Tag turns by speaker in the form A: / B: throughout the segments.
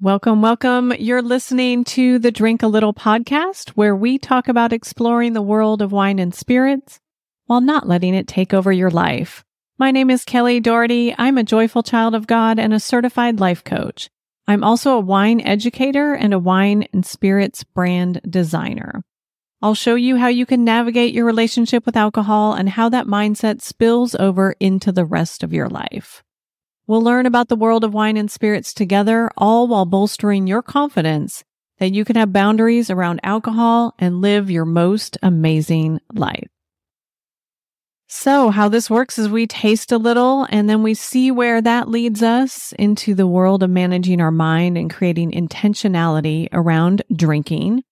A: Welcome, welcome. You're listening to the Drink a Little podcast, where we talk about exploring the world of wine and spirits while not letting it take over your life. My name is Kelly Doherty. I'm a joyful child of God and a certified life coach. I'm also a wine educator and a wine and spirits brand designer. I'll show you how you can navigate your relationship with alcohol and how that mindset spills over into the rest of your life. We'll learn about the world of wine and spirits together, all while bolstering your confidence that you can have boundaries around alcohol and live your most amazing life. So, how this works is we taste a little and then we see where that leads us into the world of managing our mind and creating intentionality around drinking.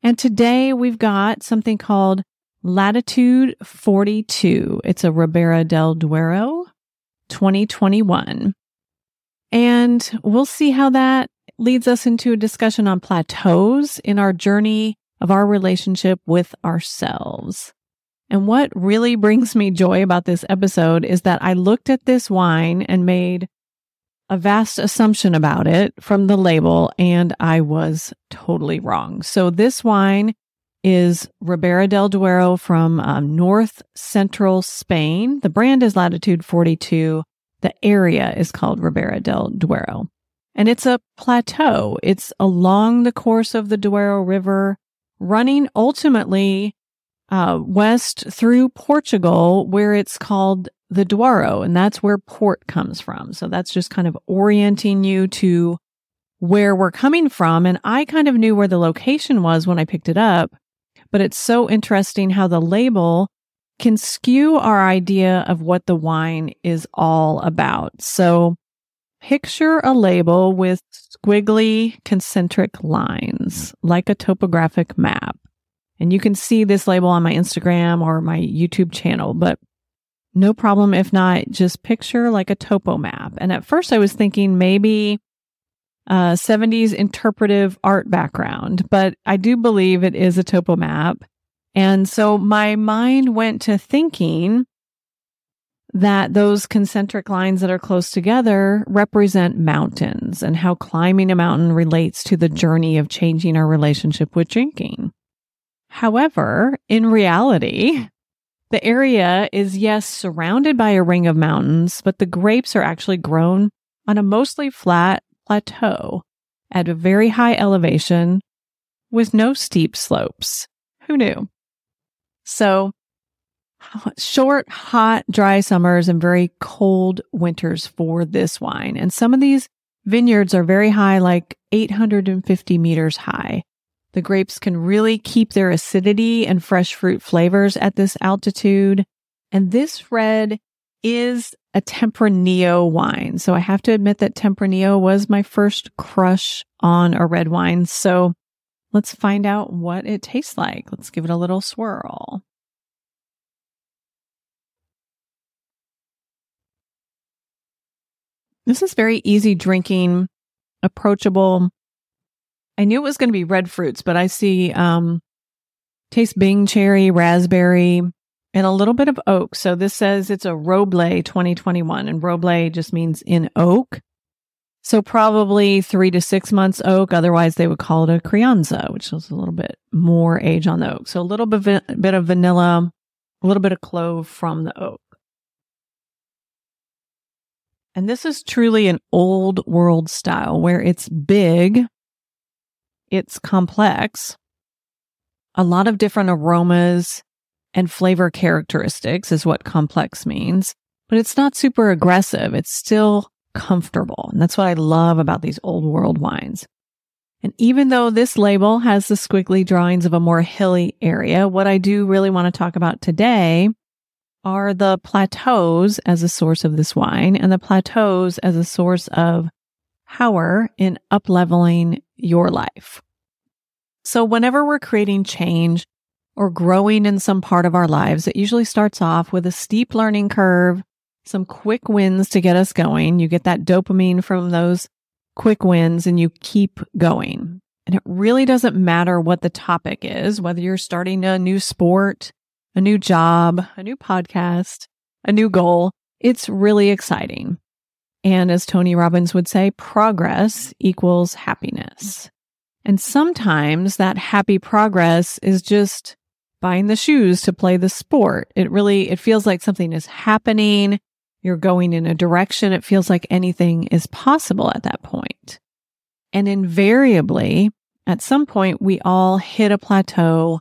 A: And today we've got something called Latitud 42. It's a Ribera del Duero 2021. And we'll see how that leads us into a discussion on plateaus in our journey of our relationship with ourselves. And what really brings me joy about this episode is that I looked at this wine and made a vast assumption about it from the label, and I was totally wrong. So, this wine is Ribera del Duero from um, north central Spain. The brand is Latitud 42. The area is called Ribera del Duero. And it's a plateau. It's along the course of the Duero River, running ultimately uh, west through Portugal, where it's called the Douro. And that's where port comes from. So that's just kind of orienting you to where we're coming from. And I kind of knew where the location was when I picked it up but it's so interesting how the label can skew our idea of what the wine is all about. So picture a label with squiggly concentric lines like a topographic map. And you can see this label on my Instagram or my YouTube channel, but no problem if not, just picture like a topo map. And at first I was thinking maybe uh, 70s interpretive art background, but I do believe it is a topo map. And so my mind went to thinking that those concentric lines that are close together represent mountains and how climbing a mountain relates to the journey of changing our relationship with drinking. However, in reality, the area is, yes, surrounded by a ring of mountains, but the grapes are actually grown on a mostly flat plateau at a very high elevation with no steep slopes. Who knew? So, short, hot, dry summers and very cold winters for this wine. And some of these vineyards are very high, like 850 meters high. The grapes can really keep their acidity and fresh fruit flavors at this altitude. And this red is a Tempranillo wine. So I have to admit that Tempranillo was my first crush on a red wine. So let's find out what it tastes like. Let's give it a little swirl. This is very easy drinking, approachable. I knew it was going to be red fruits, but I see um taste Bing cherry, raspberry, and a little bit of oak. So this says it's a Roble 2021 and Roble just means in oak. So probably three to six months oak. Otherwise they would call it a Crianza, which is a little bit more age on the oak. So a little bit, bit of vanilla, a little bit of clove from the oak. And this is truly an old world style where it's big, it's complex, a lot of different aromas, and flavor characteristics is what complex means, but it's not super aggressive. It's still comfortable. And that's what I love about these old world wines. And even though this label has the squiggly drawings of a more hilly area, what I do really want to talk about today are the plateaus as a source of this wine and the plateaus as a source of power in upleveling your life. So whenever we're creating change, or growing in some part of our lives, it usually starts off with a steep learning curve, some quick wins to get us going. You get that dopamine from those quick wins and you keep going. And it really doesn't matter what the topic is, whether you're starting a new sport, a new job, a new podcast, a new goal. It's really exciting. And as Tony Robbins would say, progress equals happiness. And sometimes that happy progress is just buying the shoes to play the sport. It really, it feels like something is happening. You're going in a direction. It feels like anything is possible at that point. And invariably, at some point, we all hit a plateau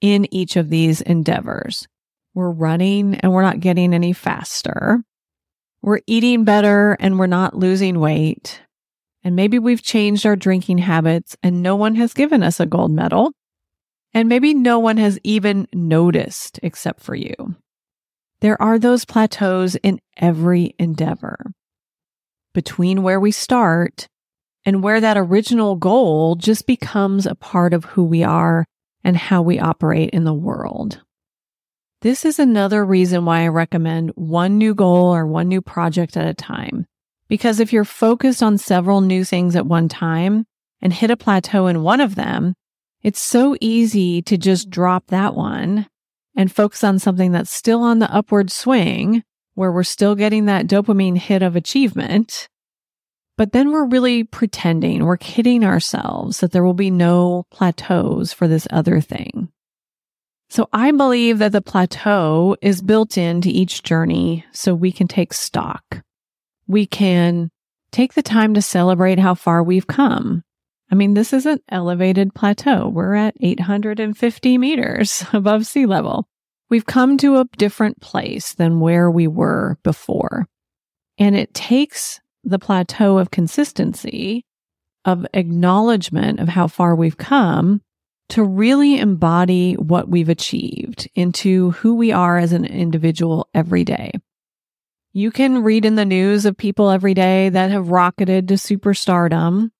A: in each of these endeavors. We're running and we're not getting any faster. We're eating better and we're not losing weight. And maybe we've changed our drinking habits and no one has given us a gold medal. And maybe no one has even noticed except for you. There are those plateaus in every endeavor between where we start and where that original goal just becomes a part of who we are and how we operate in the world. This is another reason why I recommend one new goal or one new project at a time. Because if you're focused on several new things at one time and hit a plateau in one of them, it's so easy to just mm-hmm. drop that one and focus on something that's still on the upward swing where we're still getting that dopamine hit of achievement. But then we're really pretending, we're kidding ourselves that there will be no plateaus for this other thing. So I believe that the plateau is built into each journey so we can take stock. We can take the time to celebrate how far we've come. I mean, this is an elevated plateau. We're at 850 meters above sea level. We've come to a different place than where we were before. And it takes the plateau of consistency, of acknowledgement of how far we've come to really embody what we've achieved into who we are as an individual every day. You can read in the news of people every day that have rocketed to superstardom,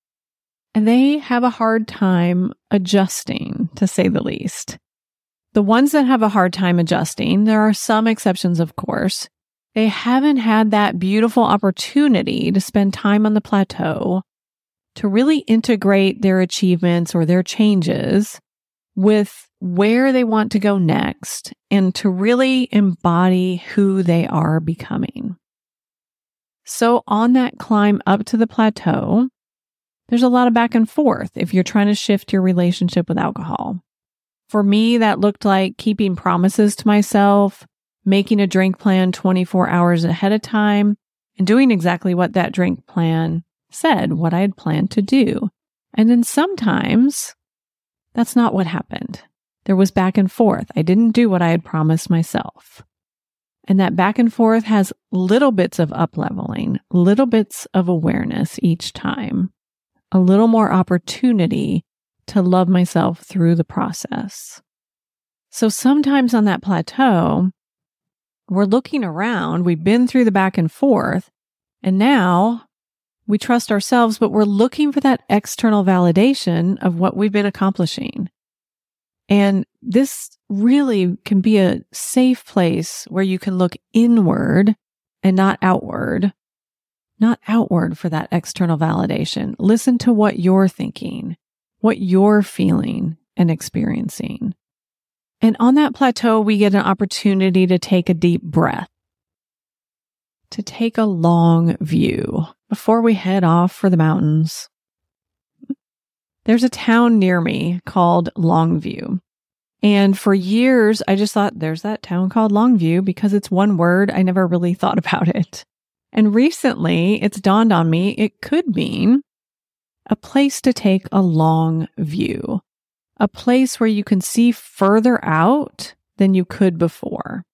A: they have a hard time adjusting, to say the least. The ones that have a hard time adjusting, there are some exceptions, of course. They haven't had that beautiful opportunity to spend time on the plateau to really integrate their achievements or their changes with where they want to go next and to really embody who they are becoming. So, on that climb up to the plateau, there's a lot of back and forth if you're trying to shift your relationship with alcohol. For me, that looked like keeping promises to myself, making a drink plan 24 hours ahead of time, and doing exactly what that drink plan said what I had planned to do. And then sometimes that's not what happened. There was back and forth. I didn't do what I had promised myself. And that back and forth has little bits of up leveling, little bits of awareness each time, a little more opportunity to love myself through the process. So sometimes on that plateau, we're looking around, we've been through the back and forth, and now we trust ourselves, but we're looking for that external validation of what we've been accomplishing. And this really can be a safe place where you can look inward and not outward, not outward for that external validation. Listen to what you're thinking, what you're feeling and experiencing. And on that plateau, we get an opportunity to take a deep breath, to take a long view before we head off for the mountains. There's a town near me called Longview. And for years, I just thought there's that town called Longview because it's one word. I never really thought about it. And recently, it's dawned on me it could mean a place to take a long view, a place where you can see further out than you could before.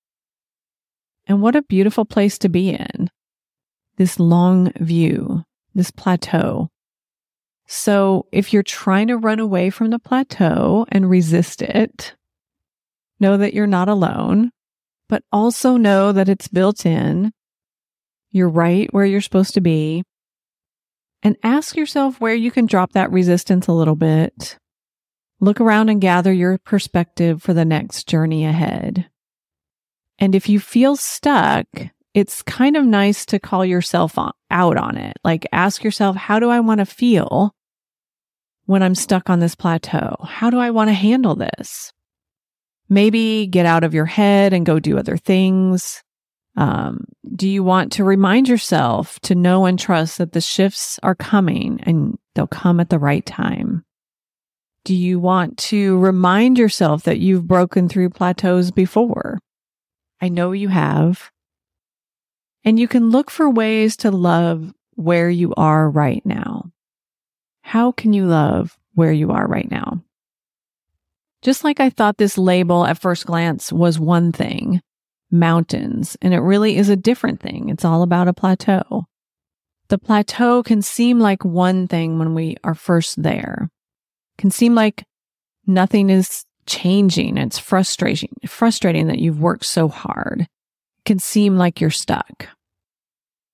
A: And what a beautiful place to be in this long view, this plateau. So if you're trying to run away from the plateau and resist it, know that you're not alone, but also know that it's built in. You're right where you're supposed to be. And ask yourself where you can drop that resistance a little bit. Look around and gather your perspective for the next journey ahead. And if you feel stuck, it's kind of nice to call yourself on, out on it. Like ask yourself, how do I want to feel when I'm stuck on this plateau? How do I want to handle this? Maybe get out of your head and go do other things. Um, do you want to remind yourself to know and trust that the shifts are coming and they'll come at the right time? Do you want to remind yourself that you've broken through plateaus before? I know you have. And you can look for ways to love where you are right now. How can you love where you are right now? Just like I thought this label at first glance was one thing, mountains, and it really is a different thing. It's all about a plateau. The plateau can seem like one thing when we are first there. It can seem like nothing is changing. It's frustrating, frustrating that you've worked so hard. It can seem like you're stuck.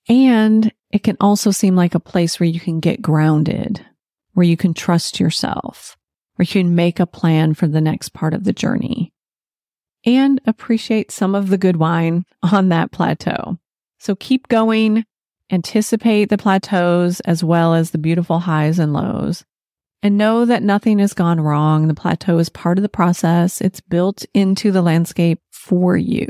A: And it can also seem like a place where you can get grounded, where you can trust yourself, where you can make a plan for the next part of the journey and appreciate some of the good wine on that plateau. So keep going, anticipate the plateaus as well as the beautiful highs and lows, and know that nothing has gone wrong. The plateau is part of the process. It's built into the landscape for you.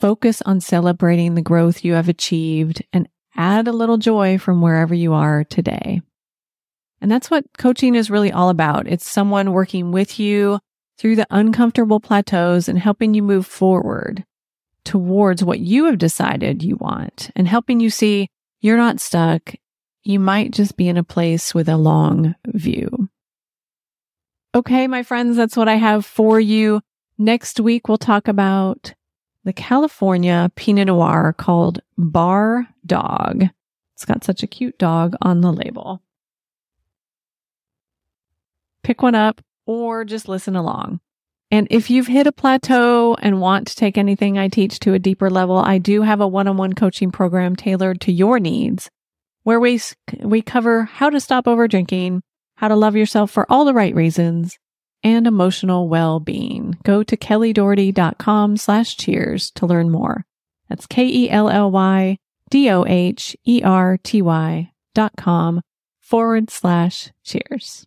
A: Focus on celebrating the growth you have achieved and add a little joy from wherever you are today. And that's what coaching is really all about. It's someone working with you through the uncomfortable plateaus and helping you move forward towards what you have decided you want and helping you see you're not stuck. You might just be in a place with a long view. Okay, my friends, that's what I have for you. Next week, we'll talk about the California Pinot Noir called Bar Dog. It's got such a cute dog on the label. Pick one up, or just listen along. And if you've hit a plateau and want to take anything I teach to a deeper level, I do have a one-on-one coaching program tailored to your needs where we, we cover how to stop over drinking, how to love yourself for all the right reasons, and emotional well-being. Go to kellydoherty.com slash cheers to learn more. That's K-E-L-L-Y D-O-H-E-R-T-Y dot com forward slash cheers.